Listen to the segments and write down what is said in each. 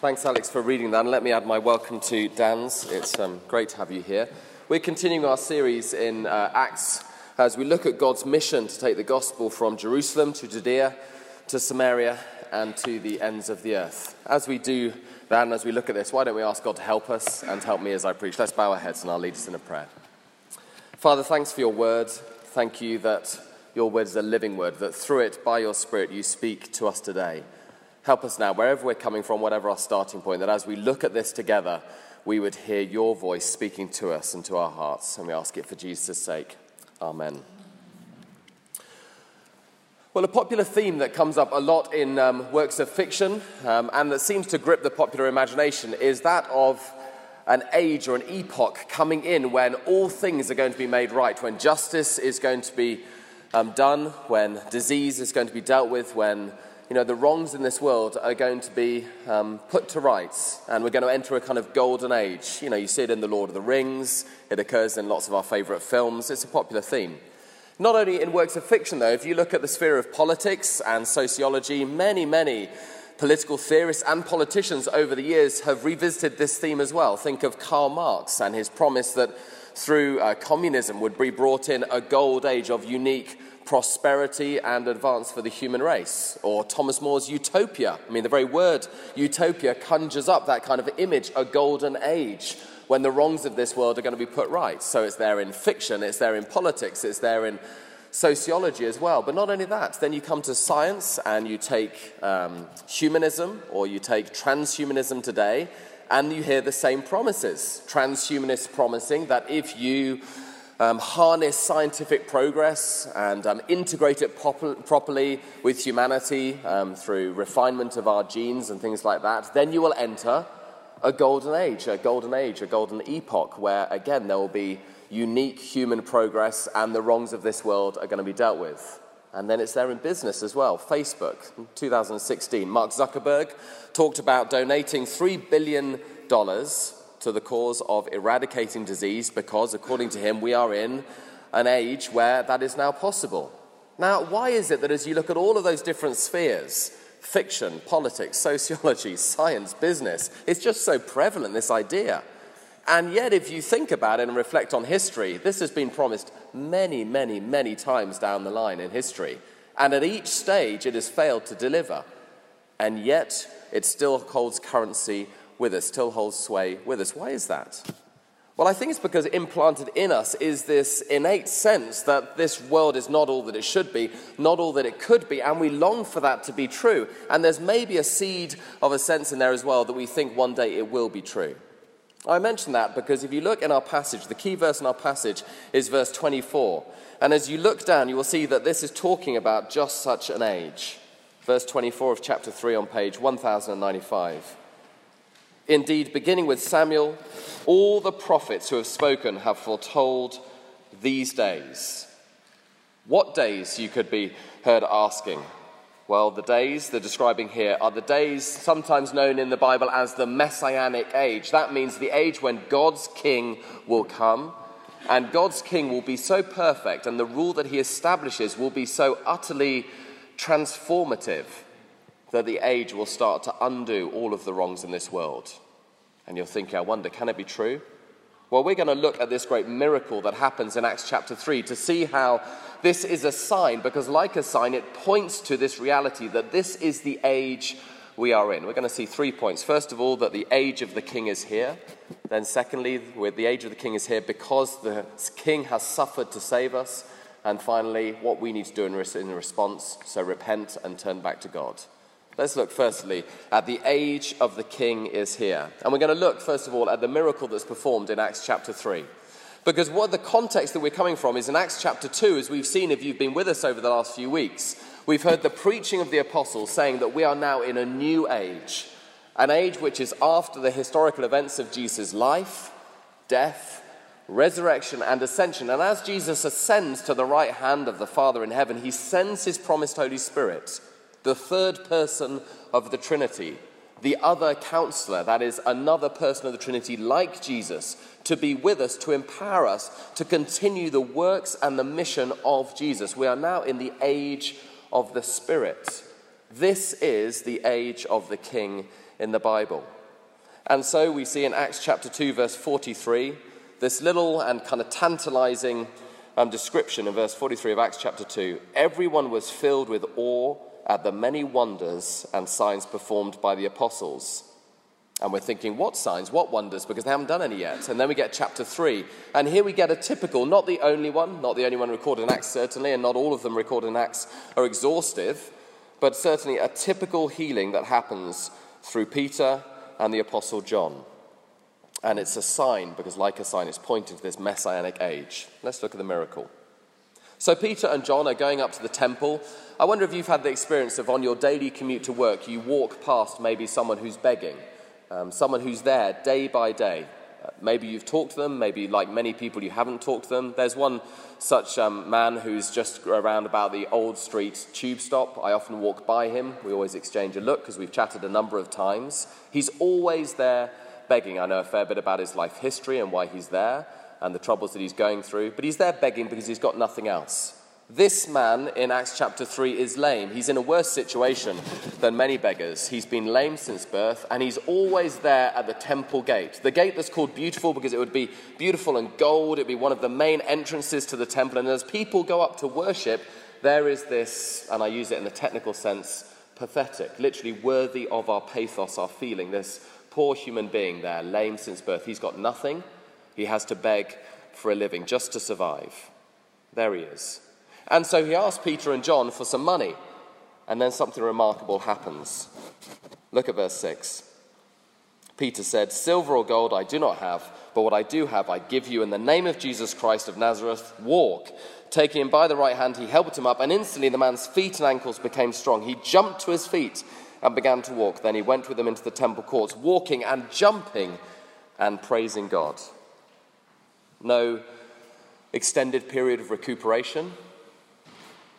Thanks, Alex, for reading that. And let me add my welcome to Dan's. It's um, great to have you here. We're continuing our series in uh, Acts as we look at God's mission to take the gospel from Jerusalem to Judea to Samaria and to the ends of the earth. As we do that, and as we look at this, why don't we ask God to help us and help me as I preach? Let's bow our heads and I'll lead us in a prayer. Father, thanks for your word. Thank you that your word is a living word, that through it, by your Spirit, you speak to us today. Help us now, wherever we're coming from, whatever our starting point, that as we look at this together, we would hear your voice speaking to us and to our hearts. And we ask it for Jesus' sake. Amen. Well, a popular theme that comes up a lot in um, works of fiction um, and that seems to grip the popular imagination is that of an age or an epoch coming in when all things are going to be made right, when justice is going to be um, done, when disease is going to be dealt with, when you know, the wrongs in this world are going to be um, put to rights, and we're going to enter a kind of golden age. You know, you see it in The Lord of the Rings, it occurs in lots of our favourite films, it's a popular theme. Not only in works of fiction, though, if you look at the sphere of politics and sociology, many, many political theorists and politicians over the years have revisited this theme as well. Think of Karl Marx and his promise that through uh, communism would be brought in a gold age of unique prosperity and advance for the human race. Or Thomas More's utopia. I mean, the very word utopia conjures up that kind of image, a golden age, when the wrongs of this world are going to be put right. So it's there in fiction, it's there in politics, it's there in sociology as well. But not only that, then you come to science and you take um, humanism or you take transhumanism today, and you hear the same promises. Transhumanists promising that if you um, harness scientific progress and um, integrate it pop- properly with humanity um, through refinement of our genes and things like that, then you will enter a golden age, a golden age, a golden epoch where, again, there will be unique human progress and the wrongs of this world are going to be dealt with. And then it's there in business as well. Facebook, 2016, Mark Zuckerberg talked about donating $3 billion to the cause of eradicating disease because, according to him, we are in an age where that is now possible. Now, why is it that as you look at all of those different spheres, fiction, politics, sociology, science, business, it's just so prevalent, this idea? And yet, if you think about it and reflect on history, this has been promised many, many, many times down the line in history. And at each stage, it has failed to deliver. And yet, it still holds currency with us, still holds sway with us. Why is that? Well, I think it's because implanted in us is this innate sense that this world is not all that it should be, not all that it could be, and we long for that to be true. And there's maybe a seed of a sense in there as well that we think one day it will be true. I mention that because if you look in our passage, the key verse in our passage is verse 24. And as you look down, you will see that this is talking about just such an age. Verse 24 of chapter 3 on page 1095. Indeed, beginning with Samuel, all the prophets who have spoken have foretold these days. What days, you could be heard asking? Well, the days they're describing here are the days sometimes known in the Bible as the Messianic age. That means the age when God's king will come, and God's king will be so perfect, and the rule that he establishes will be so utterly transformative that the age will start to undo all of the wrongs in this world. And you're thinking, I wonder, can it be true? Well, we're going to look at this great miracle that happens in Acts chapter 3 to see how this is a sign, because like a sign, it points to this reality that this is the age we are in. We're going to see three points. First of all, that the age of the king is here. Then, secondly, the age of the king is here because the king has suffered to save us. And finally, what we need to do in response. So, repent and turn back to God. Let's look firstly at the age of the king is here. And we're going to look, first of all, at the miracle that's performed in Acts chapter 3. Because what the context that we're coming from is in Acts chapter 2, as we've seen if you've been with us over the last few weeks, we've heard the preaching of the apostles saying that we are now in a new age, an age which is after the historical events of Jesus' life, death, resurrection, and ascension. And as Jesus ascends to the right hand of the Father in heaven, he sends his promised Holy Spirit the third person of the Trinity, the other counselor, that is, another person of the Trinity like Jesus, to be with us, to empower us to continue the works and the mission of Jesus. We are now in the age of the Spirit. This is the age of the King in the Bible. And so we see in Acts chapter 2, verse 43, this little and kind of tantalizing um, description in verse 43 of Acts chapter 2. Everyone was filled with awe at the many wonders and signs performed by the apostles. And we're thinking, what signs, what wonders, because they haven't done any yet. And then we get chapter 3. And here we get a typical, not the only one, not the only one recorded in Acts, certainly, and not all of them recorded in Acts are exhaustive, but certainly a typical healing that happens through Peter and the Apostle John. And it's a sign, because like a sign, it's pointing to this messianic age. Let's look at the miracle. So, Peter and John are going up to the temple. I wonder if you've had the experience of on your daily commute to work, you walk past maybe someone who's begging, um, someone who's there day by day. Uh, maybe you've talked to them, maybe, like many people, you haven't talked to them. There's one such um, man who's just around about the Old Street tube stop. I often walk by him. We always exchange a look because we've chatted a number of times. He's always there begging. I know a fair bit about his life history and why he's there and the troubles that he's going through, but he's there begging because he's got nothing else. This man in Acts chapter 3 is lame. He's in a worse situation than many beggars. He's been lame since birth, and he's always there at the temple gate. The gate that's called Beautiful because it would be beautiful and gold. It'd be one of the main entrances to the temple. And as people go up to worship, there is this, and I use it in the technical sense, pathetic, literally worthy of our pathos, our feeling. This poor human being there, lame since birth. He's got nothing. He has to beg for a living just to survive. There he is. And so he asks Peter and John for some money. And then something remarkable happens. Look at verse 6. Peter said, Silver or gold I do not have, but what I do have I give you in the name of Jesus Christ of Nazareth. Walk. Taking him by the right hand, he helped him up, and instantly the man's feet and ankles became strong. He jumped to his feet and began to walk. Then he went with them into the temple courts, walking and jumping and praising God no extended period of recuperation,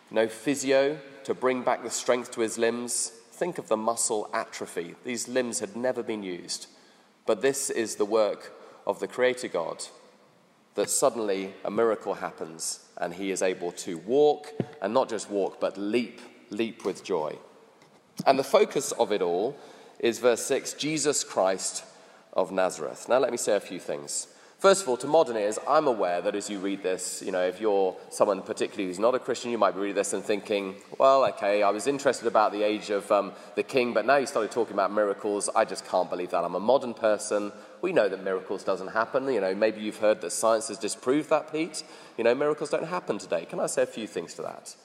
no physio to bring back the strength to his limbs. Think of the muscle atrophy. These limbs had never been used. But this is the work of the Creator God that suddenly a miracle happens and he is able to walk, and not just walk, but leap, leap with joy. And the focus of it all is verse 6 Jesus Christ of Nazareth. Now, let me say a few things. First of all, to modern ears, I'm aware that as you read this, you know, if you're someone particularly who's not a Christian, you might be reading this and thinking, well, okay, I was interested about the age of um, the king, but now you started talking about miracles. I just can't believe that. I'm a modern person. We know that miracles doesn't happen. You know, maybe you've heard that science has disproved that, Pete. You know, miracles don't happen today. Can I say a few things to that?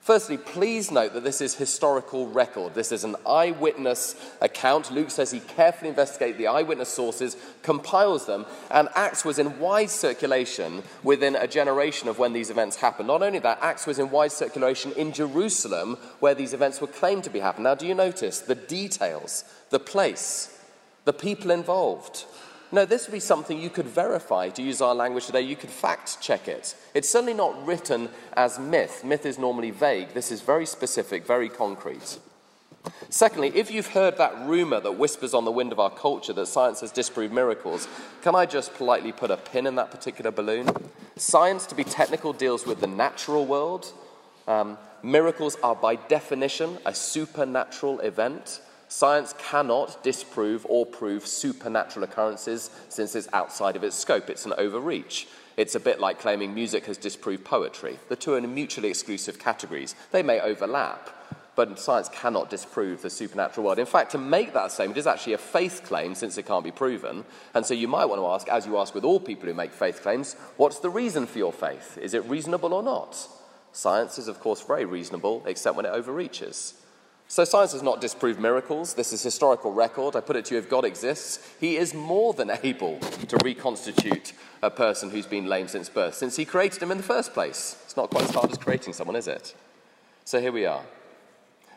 Firstly, please note that this is historical record. This is an eyewitness account. Luke says he carefully investigated the eyewitness sources, compiles them, and Acts was in wide circulation within a generation of when these events happened. Not only that, Acts was in wide circulation in Jerusalem where these events were claimed to be happening. Now, do you notice the details, the place, the people involved? No, this would be something you could verify, to use our language today, you could fact check it. It's certainly not written as myth. Myth is normally vague. This is very specific, very concrete. Secondly, if you've heard that rumor that whispers on the wind of our culture that science has disproved miracles, can I just politely put a pin in that particular balloon? Science, to be technical, deals with the natural world. Um, miracles are, by definition, a supernatural event. Science cannot disprove or prove supernatural occurrences since it's outside of its scope. It's an overreach. It's a bit like claiming music has disproved poetry. The two are mutually exclusive categories. They may overlap, but science cannot disprove the supernatural world. In fact, to make that statement is actually a faith claim since it can't be proven. And so you might want to ask, as you ask with all people who make faith claims, what's the reason for your faith? Is it reasonable or not? Science is, of course, very reasonable, except when it overreaches. So, science has not disproved miracles. This is historical record. I put it to you if God exists, He is more than able to reconstitute a person who's been lame since birth, since He created him in the first place. It's not quite as hard as creating someone, is it? So, here we are.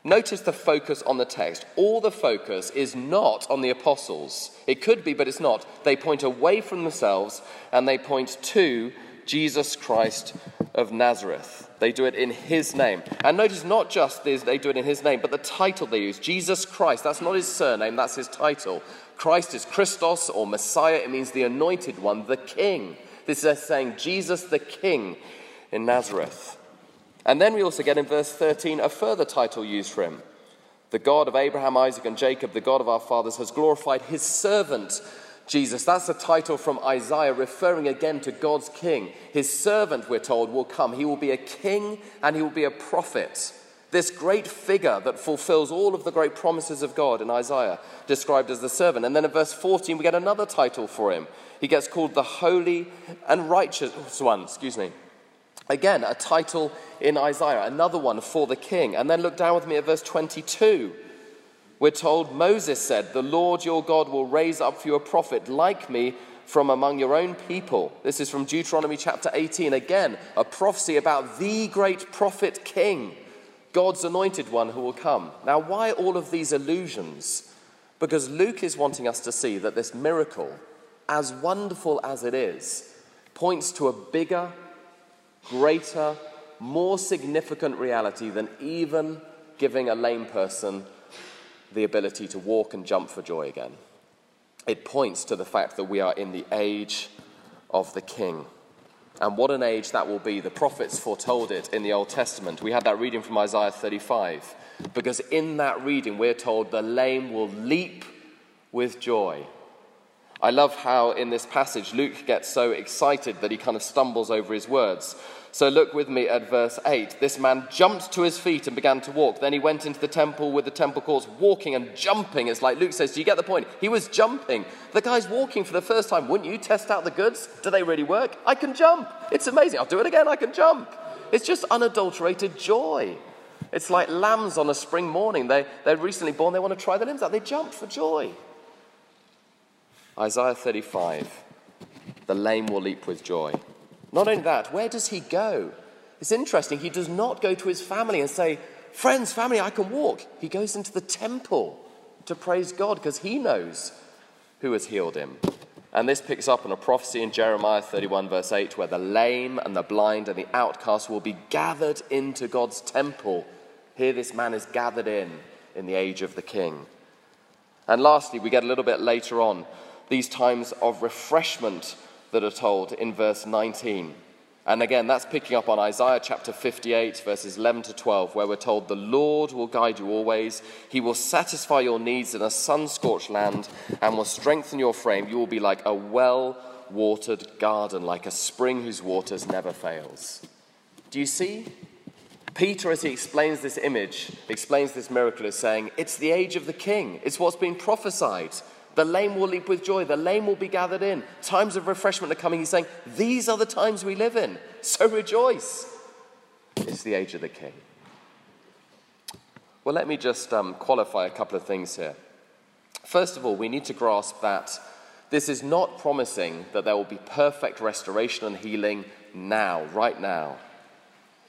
Notice the focus on the text. All the focus is not on the apostles. It could be, but it's not. They point away from themselves and they point to Jesus Christ of Nazareth. They do it in his name. And notice not just this, they do it in his name, but the title they use Jesus Christ. That's not his surname, that's his title. Christ is Christos or Messiah, it means the anointed one, the king. This is saying Jesus the king in Nazareth. And then we also get in verse 13 a further title used for him The God of Abraham, Isaac, and Jacob, the God of our fathers, has glorified his servant Jesus. That's a title from Isaiah referring again to God's king. His servant, we're told, will come. He will be a king and he will be a prophet. This great figure that fulfills all of the great promises of God in Isaiah, described as the servant. And then in verse 14, we get another title for him. He gets called the Holy and Righteous One, excuse me. Again, a title in Isaiah, another one for the king. And then look down with me at verse 22. We're told Moses said, The Lord your God will raise up for you a prophet like me from among your own people. This is from Deuteronomy chapter 18. Again, a prophecy about the great prophet king, God's anointed one who will come. Now, why all of these allusions? Because Luke is wanting us to see that this miracle, as wonderful as it is, points to a bigger greater, more significant reality than even giving a lame person the ability to walk and jump for joy again. It points to the fact that we are in the age of the King. And what an age that will be. The prophets foretold it in the Old Testament. We had that reading from Isaiah 35, because in that reading we're told the lame will leap with joy. I love how in this passage Luke gets so excited that he kind of stumbles over his words. So look with me at verse 8. This man jumped to his feet and began to walk. Then he went into the temple with the temple courts, walking and jumping. It's like Luke says, Do you get the point? He was jumping. The guy's walking for the first time. Wouldn't you test out the goods? Do they really work? I can jump. It's amazing. I'll do it again. I can jump. It's just unadulterated joy. It's like lambs on a spring morning. They, they're recently born, they want to try their limbs out. They jump for joy. Isaiah 35 the lame will leap with joy. Not only that, where does he go? It's interesting, he does not go to his family and say, Friends, family, I can walk. He goes into the temple to praise God because he knows who has healed him. And this picks up on a prophecy in Jeremiah 31, verse 8, where the lame and the blind and the outcast will be gathered into God's temple. Here, this man is gathered in in the age of the king. And lastly, we get a little bit later on these times of refreshment that are told in verse 19. And again, that's picking up on Isaiah chapter 58, verses 11 to 12, where we're told, The Lord will guide you always. He will satisfy your needs in a sun scorched land and will strengthen your frame. You will be like a well watered garden, like a spring whose waters never fails. Do you see? Peter, as he explains this image, explains this miracle, is saying, It's the age of the king. It's what's been prophesied. The lame will leap with joy. The lame will be gathered in. Times of refreshment are coming. He's saying, These are the times we live in. So rejoice. It's the age of the king. Well, let me just um, qualify a couple of things here. First of all, we need to grasp that this is not promising that there will be perfect restoration and healing now, right now.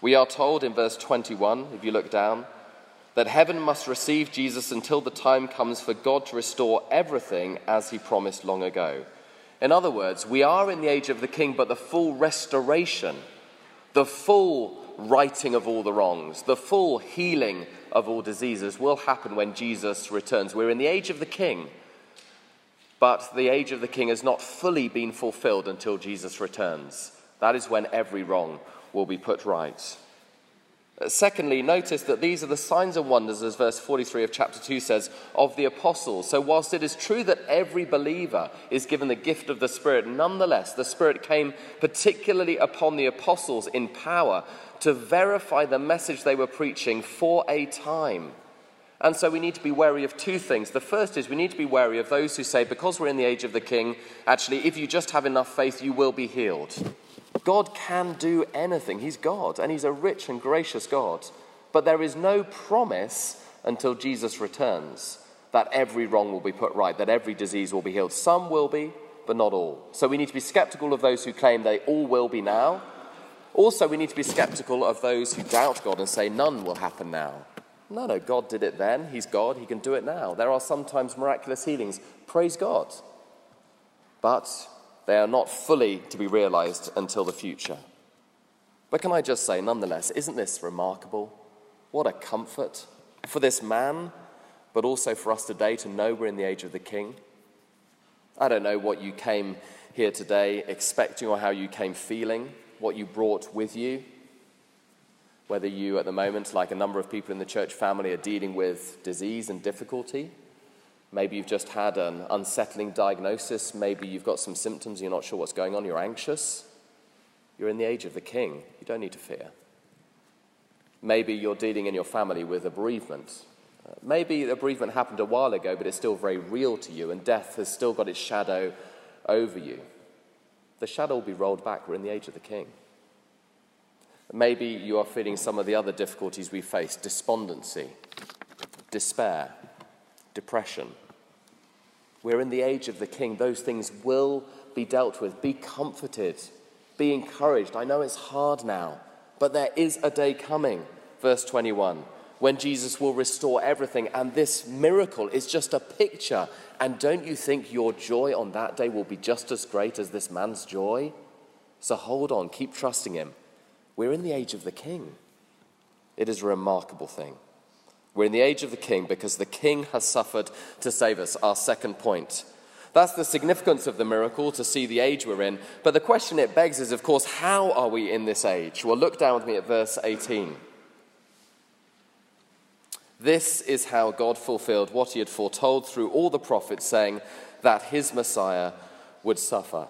We are told in verse 21, if you look down, that heaven must receive Jesus until the time comes for God to restore everything as he promised long ago. In other words, we are in the age of the king, but the full restoration, the full righting of all the wrongs, the full healing of all diseases will happen when Jesus returns. We're in the age of the king, but the age of the king has not fully been fulfilled until Jesus returns. That is when every wrong will be put right. Uh, secondly, notice that these are the signs and wonders, as verse 43 of chapter 2 says, of the apostles. So, whilst it is true that every believer is given the gift of the Spirit, nonetheless, the Spirit came particularly upon the apostles in power to verify the message they were preaching for a time. And so we need to be wary of two things. The first is we need to be wary of those who say, because we're in the age of the king, actually, if you just have enough faith, you will be healed. God can do anything. He's God, and He's a rich and gracious God. But there is no promise until Jesus returns that every wrong will be put right, that every disease will be healed. Some will be, but not all. So we need to be skeptical of those who claim they all will be now. Also, we need to be skeptical of those who doubt God and say none will happen now. No, no, God did it then. He's God. He can do it now. There are sometimes miraculous healings. Praise God. But they are not fully to be realized until the future. But can I just say, nonetheless, isn't this remarkable? What a comfort for this man, but also for us today to know we're in the age of the king. I don't know what you came here today expecting or how you came feeling, what you brought with you. Whether you, at the moment, like a number of people in the church family, are dealing with disease and difficulty. Maybe you've just had an unsettling diagnosis. Maybe you've got some symptoms, you're not sure what's going on, you're anxious. You're in the age of the king. You don't need to fear. Maybe you're dealing in your family with a bereavement. Maybe the bereavement happened a while ago, but it's still very real to you, and death has still got its shadow over you. The shadow will be rolled back. We're in the age of the king. Maybe you are feeling some of the other difficulties we face despondency, despair, depression. We're in the age of the king. Those things will be dealt with. Be comforted, be encouraged. I know it's hard now, but there is a day coming. Verse 21 when Jesus will restore everything. And this miracle is just a picture. And don't you think your joy on that day will be just as great as this man's joy? So hold on, keep trusting him. We're in the age of the king. It is a remarkable thing. We're in the age of the king because the king has suffered to save us. Our second point. That's the significance of the miracle to see the age we're in. But the question it begs is, of course, how are we in this age? Well, look down with me at verse 18. This is how God fulfilled what he had foretold through all the prophets, saying that his Messiah would suffer.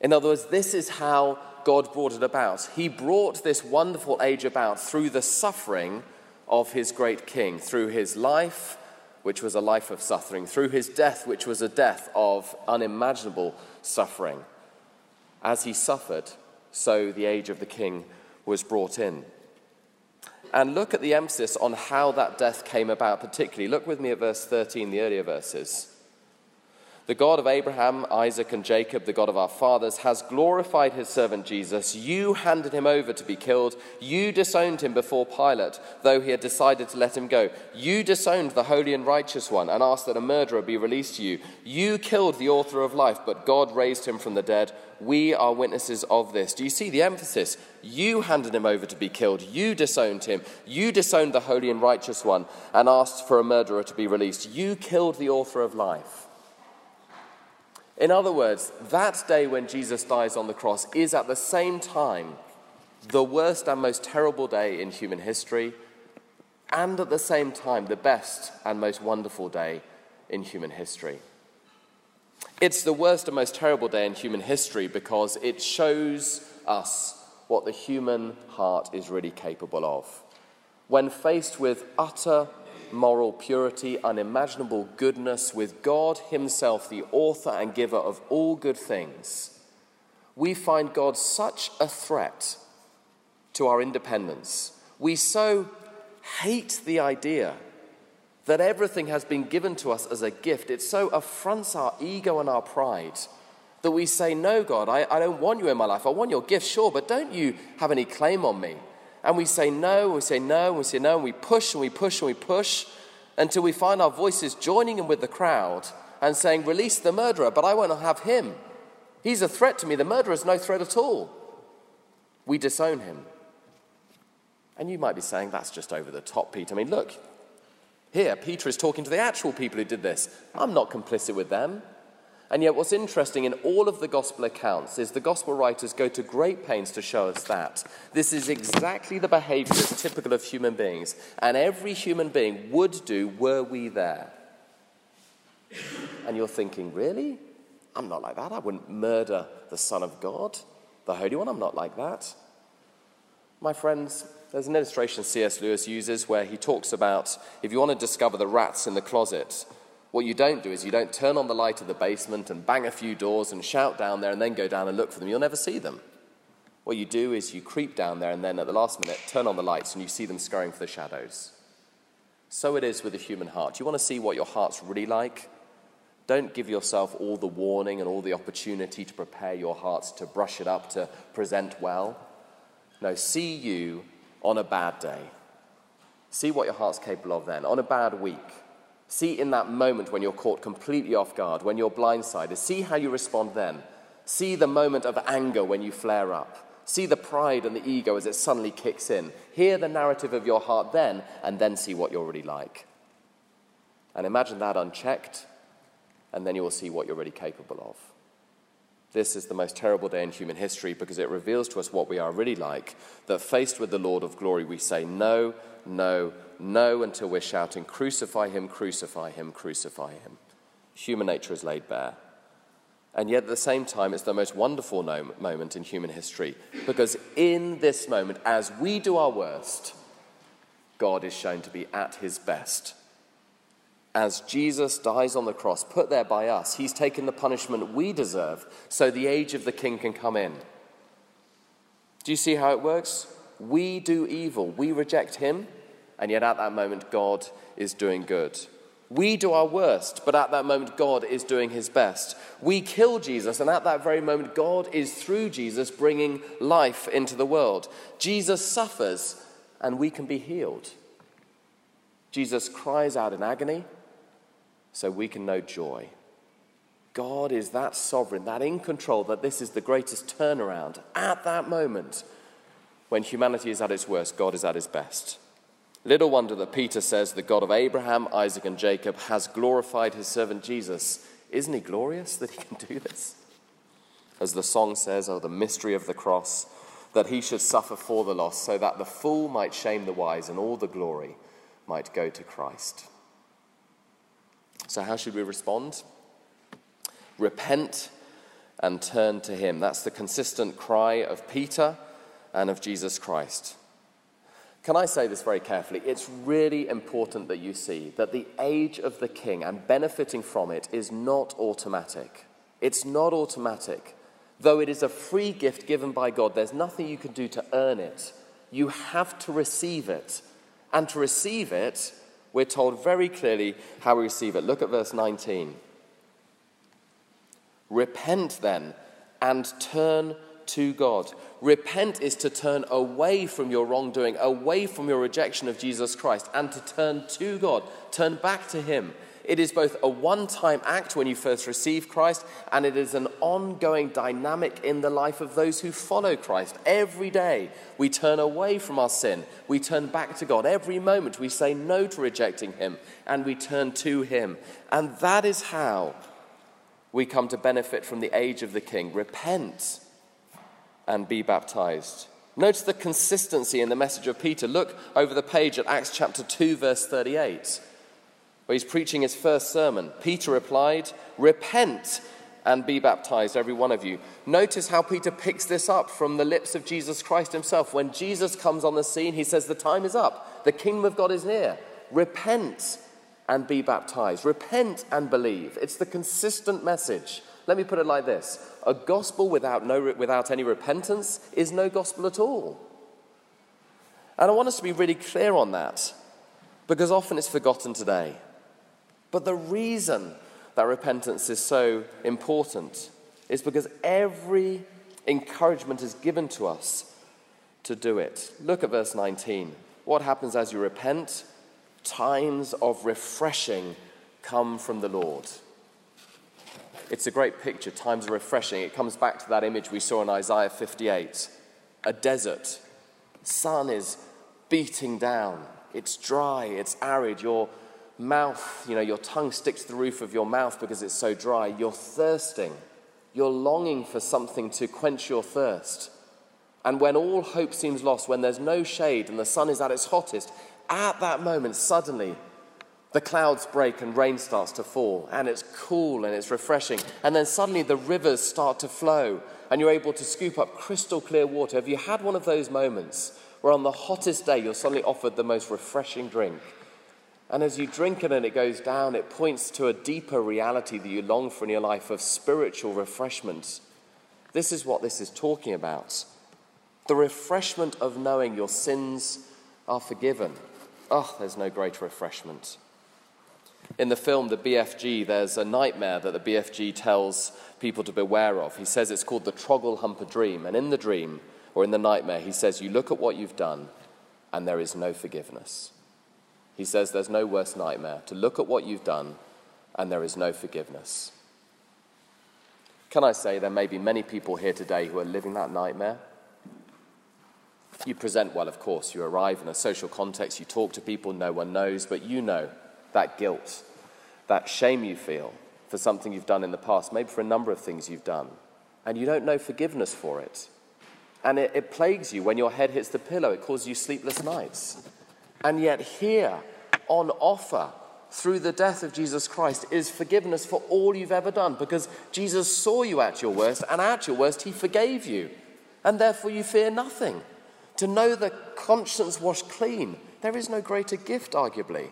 In other words, this is how God brought it about. He brought this wonderful age about through the suffering of his great king, through his life, which was a life of suffering, through his death, which was a death of unimaginable suffering. As he suffered, so the age of the king was brought in. And look at the emphasis on how that death came about, particularly. Look with me at verse 13, the earlier verses. The God of Abraham, Isaac, and Jacob, the God of our fathers, has glorified his servant Jesus. You handed him over to be killed. You disowned him before Pilate, though he had decided to let him go. You disowned the holy and righteous one and asked that a murderer be released to you. You killed the author of life, but God raised him from the dead. We are witnesses of this. Do you see the emphasis? You handed him over to be killed. You disowned him. You disowned the holy and righteous one and asked for a murderer to be released. You killed the author of life. In other words, that day when Jesus dies on the cross is at the same time the worst and most terrible day in human history, and at the same time the best and most wonderful day in human history. It's the worst and most terrible day in human history because it shows us what the human heart is really capable of. When faced with utter moral purity, unimaginable goodness with God Himself, the author and giver of all good things, we find God such a threat to our independence. We so hate the idea that everything has been given to us as a gift. It so affronts our ego and our pride that we say, No, God, I, I don't want you in my life. I want your gift, sure, but don't you have any claim on me. And we say no, and we say no, and we say no, and we push and we push and we push until we find our voices joining in with the crowd and saying, Release the murderer, but I won't have him. He's a threat to me. The murderer is no threat at all. We disown him. And you might be saying, That's just over the top, Peter. I mean, look, here, Peter is talking to the actual people who did this. I'm not complicit with them. And yet, what's interesting in all of the gospel accounts is the gospel writers go to great pains to show us that. This is exactly the behavior that's typical of human beings, and every human being would do were we there. And you're thinking, really? I'm not like that. I wouldn't murder the Son of God, the Holy One. I'm not like that. My friends, there's an illustration C.S. Lewis uses where he talks about if you want to discover the rats in the closet, what you don't do is you don't turn on the light of the basement and bang a few doors and shout down there and then go down and look for them. You'll never see them. What you do is you creep down there and then at the last minute turn on the lights and you see them scurrying for the shadows. So it is with the human heart. You want to see what your heart's really like? Don't give yourself all the warning and all the opportunity to prepare your hearts to brush it up, to present well. No, see you on a bad day. See what your heart's capable of then. On a bad week, See in that moment when you're caught completely off guard, when you're blindsided. See how you respond then. See the moment of anger when you flare up. See the pride and the ego as it suddenly kicks in. Hear the narrative of your heart then, and then see what you're really like. And imagine that unchecked, and then you will see what you're really capable of. This is the most terrible day in human history because it reveals to us what we are really like. That faced with the Lord of glory, we say no, no, no until we're shouting, Crucify him, crucify him, crucify him. Human nature is laid bare. And yet, at the same time, it's the most wonderful moment in human history because in this moment, as we do our worst, God is shown to be at his best as Jesus dies on the cross, put there by us, he's taken the punishment we deserve so the age of the king can come in. Do you see how it works? We do evil, we reject him, and yet at that moment, God is doing good. We do our worst, but at that moment, God is doing his best. We kill Jesus, and at that very moment, God is through Jesus bringing life into the world. Jesus suffers, and we can be healed. Jesus cries out in agony, so we can know joy. God is that sovereign, that in control, that this is the greatest turnaround. At that moment, when humanity is at its worst, God is at his best. Little wonder that Peter says the God of Abraham, Isaac, and Jacob has glorified his servant Jesus. Isn't he glorious that he can do this? As the song says, oh, the mystery of the cross, that he should suffer for the lost, so that the fool might shame the wise and all the glory might go to Christ. So, how should we respond? Repent and turn to Him. That's the consistent cry of Peter and of Jesus Christ. Can I say this very carefully? It's really important that you see that the age of the king and benefiting from it is not automatic. It's not automatic. Though it is a free gift given by God, there's nothing you can do to earn it. You have to receive it. And to receive it, we're told very clearly how we receive it. Look at verse 19. Repent then and turn to God. Repent is to turn away from your wrongdoing, away from your rejection of Jesus Christ, and to turn to God, turn back to Him. It is both a one time act when you first receive Christ, and it is an ongoing dynamic in the life of those who follow Christ. Every day we turn away from our sin, we turn back to God. Every moment we say no to rejecting Him, and we turn to Him. And that is how we come to benefit from the age of the King. Repent and be baptized. Notice the consistency in the message of Peter. Look over the page at Acts chapter 2, verse 38 where he's preaching his first sermon. Peter replied, Repent and be baptized, every one of you. Notice how Peter picks this up from the lips of Jesus Christ himself. When Jesus comes on the scene, he says, The time is up, the kingdom of God is near. Repent and be baptized. Repent and believe. It's the consistent message. Let me put it like this a gospel without, no, without any repentance is no gospel at all. And I want us to be really clear on that because often it's forgotten today. But the reason that repentance is so important is because every encouragement is given to us to do it. Look at verse 19. What happens as you repent? Times of refreshing come from the Lord. It's a great picture, times of refreshing. It comes back to that image we saw in Isaiah 58 a desert. Sun is beating down. It's dry, it's arid. You're mouth, you know, your tongue sticks to the roof of your mouth because it's so dry. You're thirsting. You're longing for something to quench your thirst. And when all hope seems lost, when there's no shade and the sun is at its hottest, at that moment, suddenly, the clouds break and rain starts to fall, and it's cool and it's refreshing. And then suddenly the rivers start to flow, and you're able to scoop up crystal clear water. Have you had one of those moments where on the hottest day you're suddenly offered the most refreshing drink? And as you drink it and it goes down, it points to a deeper reality that you long for in your life of spiritual refreshment. This is what this is talking about the refreshment of knowing your sins are forgiven. Oh, there's no greater refreshment. In the film The BFG, there's a nightmare that the BFG tells people to beware of. He says it's called the Troggle dream. And in the dream, or in the nightmare, he says, You look at what you've done, and there is no forgiveness. He says there's no worse nightmare to look at what you've done and there is no forgiveness. Can I say there may be many people here today who are living that nightmare? You present well, of course. You arrive in a social context, you talk to people no one knows, but you know that guilt, that shame you feel for something you've done in the past, maybe for a number of things you've done. and you don't know forgiveness for it. And it, it plagues you when your head hits the pillow, it causes you sleepless nights. And yet, here on offer, through the death of Jesus Christ, is forgiveness for all you've ever done because Jesus saw you at your worst, and at your worst, He forgave you. And therefore, you fear nothing. To know the conscience washed clean, there is no greater gift, arguably.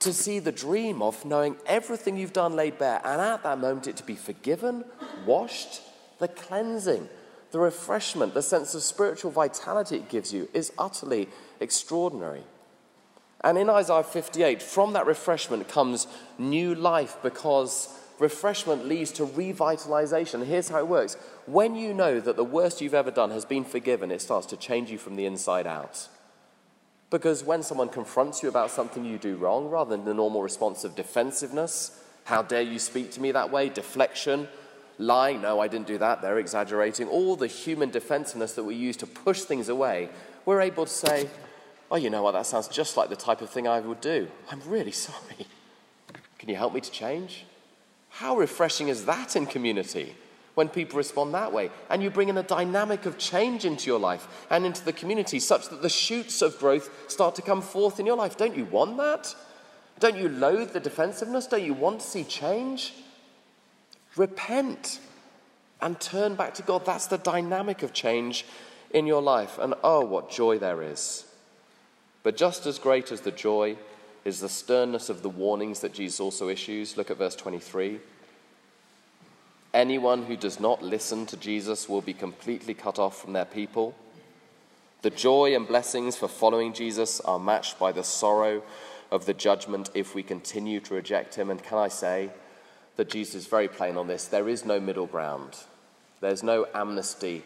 To see the dream of knowing everything you've done laid bare, and at that moment it to be forgiven, washed, the cleansing, the refreshment, the sense of spiritual vitality it gives you is utterly extraordinary. And in Isaiah 58, from that refreshment comes new life because refreshment leads to revitalization. Here's how it works when you know that the worst you've ever done has been forgiven, it starts to change you from the inside out. Because when someone confronts you about something you do wrong, rather than the normal response of defensiveness, how dare you speak to me that way, deflection, lying, no, I didn't do that, they're exaggerating, all the human defensiveness that we use to push things away, we're able to say, oh, you know what, that sounds just like the type of thing I would do. I'm really sorry. Can you help me to change? How refreshing is that in community when people respond that way? And you bring in a dynamic of change into your life and into the community such that the shoots of growth start to come forth in your life. Don't you want that? Don't you loathe the defensiveness? Don't you want to see change? Repent and turn back to God. That's the dynamic of change in your life. And oh, what joy there is. But just as great as the joy is the sternness of the warnings that Jesus also issues. Look at verse 23. Anyone who does not listen to Jesus will be completely cut off from their people. The joy and blessings for following Jesus are matched by the sorrow of the judgment if we continue to reject him. And can I say that Jesus is very plain on this? There is no middle ground, there's no amnesty.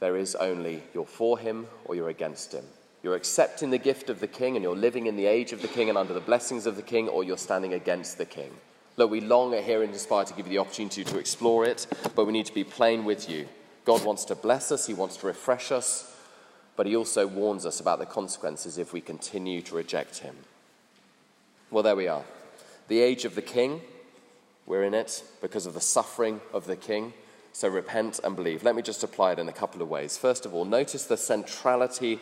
There is only you're for him or you're against him. You're accepting the gift of the king and you're living in the age of the king and under the blessings of the king, or you're standing against the king. Look, we long here and Inspire to give you the opportunity to explore it, but we need to be plain with you. God wants to bless us, He wants to refresh us, but He also warns us about the consequences if we continue to reject Him. Well, there we are. The age of the king, we're in it because of the suffering of the king. So repent and believe. Let me just apply it in a couple of ways. First of all, notice the centrality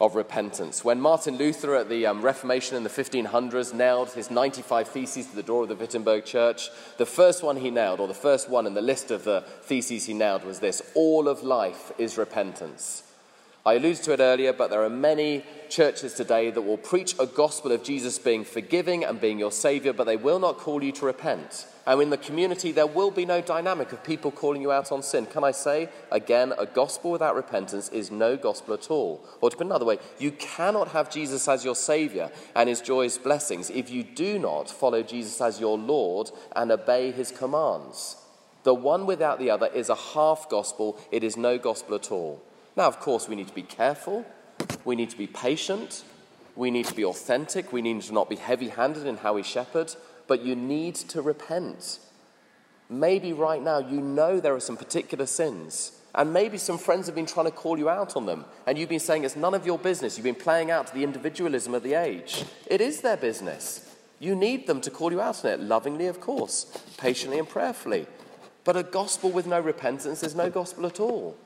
of repentance. When Martin Luther at the um, Reformation in the 1500s nailed his 95 theses to the door of the Wittenberg church, the first one he nailed, or the first one in the list of the theses he nailed, was this All of life is repentance. I alluded to it earlier, but there are many churches today that will preach a gospel of Jesus being forgiving and being your Savior, but they will not call you to repent. And in the community, there will be no dynamic of people calling you out on sin. Can I say, again, a gospel without repentance is no gospel at all? Or to put another way, you cannot have Jesus as your Savior and His joyous blessings if you do not follow Jesus as your Lord and obey His commands. The one without the other is a half gospel, it is no gospel at all. Now, of course, we need to be careful, we need to be patient, we need to be authentic, we need to not be heavy handed in how we shepherd, but you need to repent. Maybe right now you know there are some particular sins, and maybe some friends have been trying to call you out on them, and you've been saying it's none of your business. You've been playing out the individualism of the age. It is their business. You need them to call you out on it, lovingly, of course, patiently and prayerfully. But a gospel with no repentance is no gospel at all.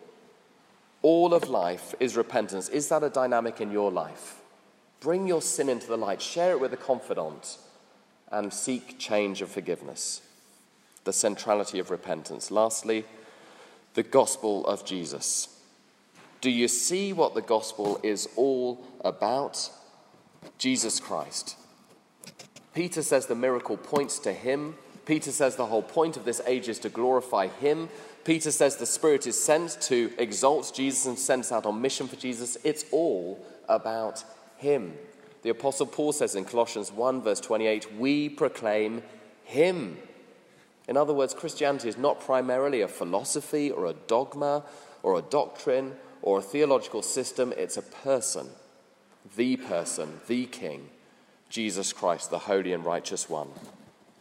All of life is repentance. Is that a dynamic in your life? Bring your sin into the light, share it with a confidant, and seek change and forgiveness. The centrality of repentance. Lastly, the gospel of Jesus. Do you see what the gospel is all about? Jesus Christ. Peter says the miracle points to him. Peter says the whole point of this age is to glorify him Peter says the Spirit is sent to exalt Jesus and sent out on mission for Jesus. It's all about Him. The Apostle Paul says in Colossians 1, verse 28, we proclaim Him. In other words, Christianity is not primarily a philosophy or a dogma or a doctrine or a theological system, it's a person, the person, the King, Jesus Christ, the Holy and Righteous One.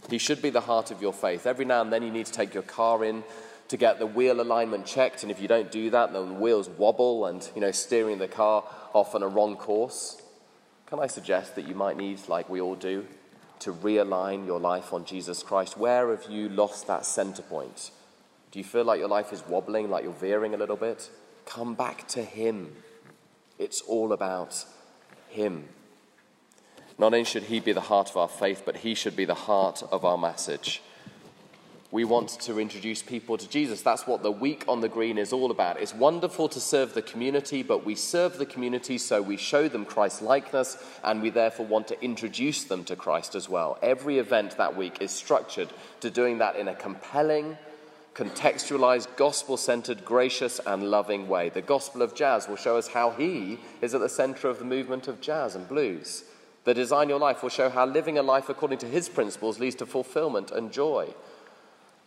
He should be the heart of your faith. Every now and then you need to take your car in to get the wheel alignment checked, and if you don't do that, then the wheels wobble and, you know, steering the car off on a wrong course. Can I suggest that you might need, like we all do, to realign your life on Jesus Christ? Where have you lost that center point? Do you feel like your life is wobbling, like you're veering a little bit? Come back to Him. It's all about Him. Not only should He be the heart of our faith, but He should be the heart of our message. We want to introduce people to Jesus. That's what the week on the green is all about. It's wonderful to serve the community, but we serve the community so we show them Christ likeness, and we therefore want to introduce them to Christ as well. Every event that week is structured to doing that in a compelling, contextualized, gospel centered, gracious, and loving way. The Gospel of Jazz will show us how He is at the center of the movement of jazz and blues. The Design Your Life will show how living a life according to His principles leads to fulfillment and joy.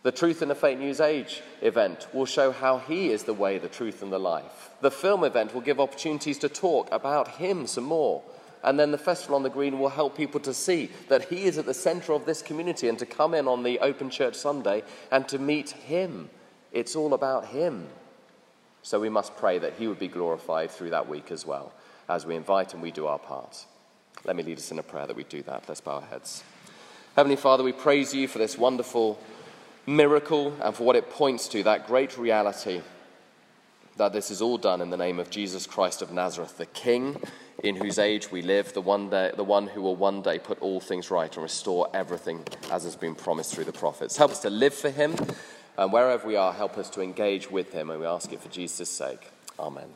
The Truth in a Fake News Age event will show how He is the way, the truth, and the life. The film event will give opportunities to talk about Him some more. And then the Festival on the Green will help people to see that He is at the center of this community and to come in on the Open Church Sunday and to meet Him. It's all about Him. So we must pray that He would be glorified through that week as well, as we invite and we do our part. Let me lead us in a prayer that we do that. Let's bow our heads. Heavenly Father, we praise you for this wonderful miracle and for what it points to, that great reality that this is all done in the name of Jesus Christ of Nazareth, the King in whose age we live, the one, day, the one who will one day put all things right and restore everything as has been promised through the prophets. Help us to live for him, and wherever we are, help us to engage with him, and we ask it for Jesus' sake. Amen.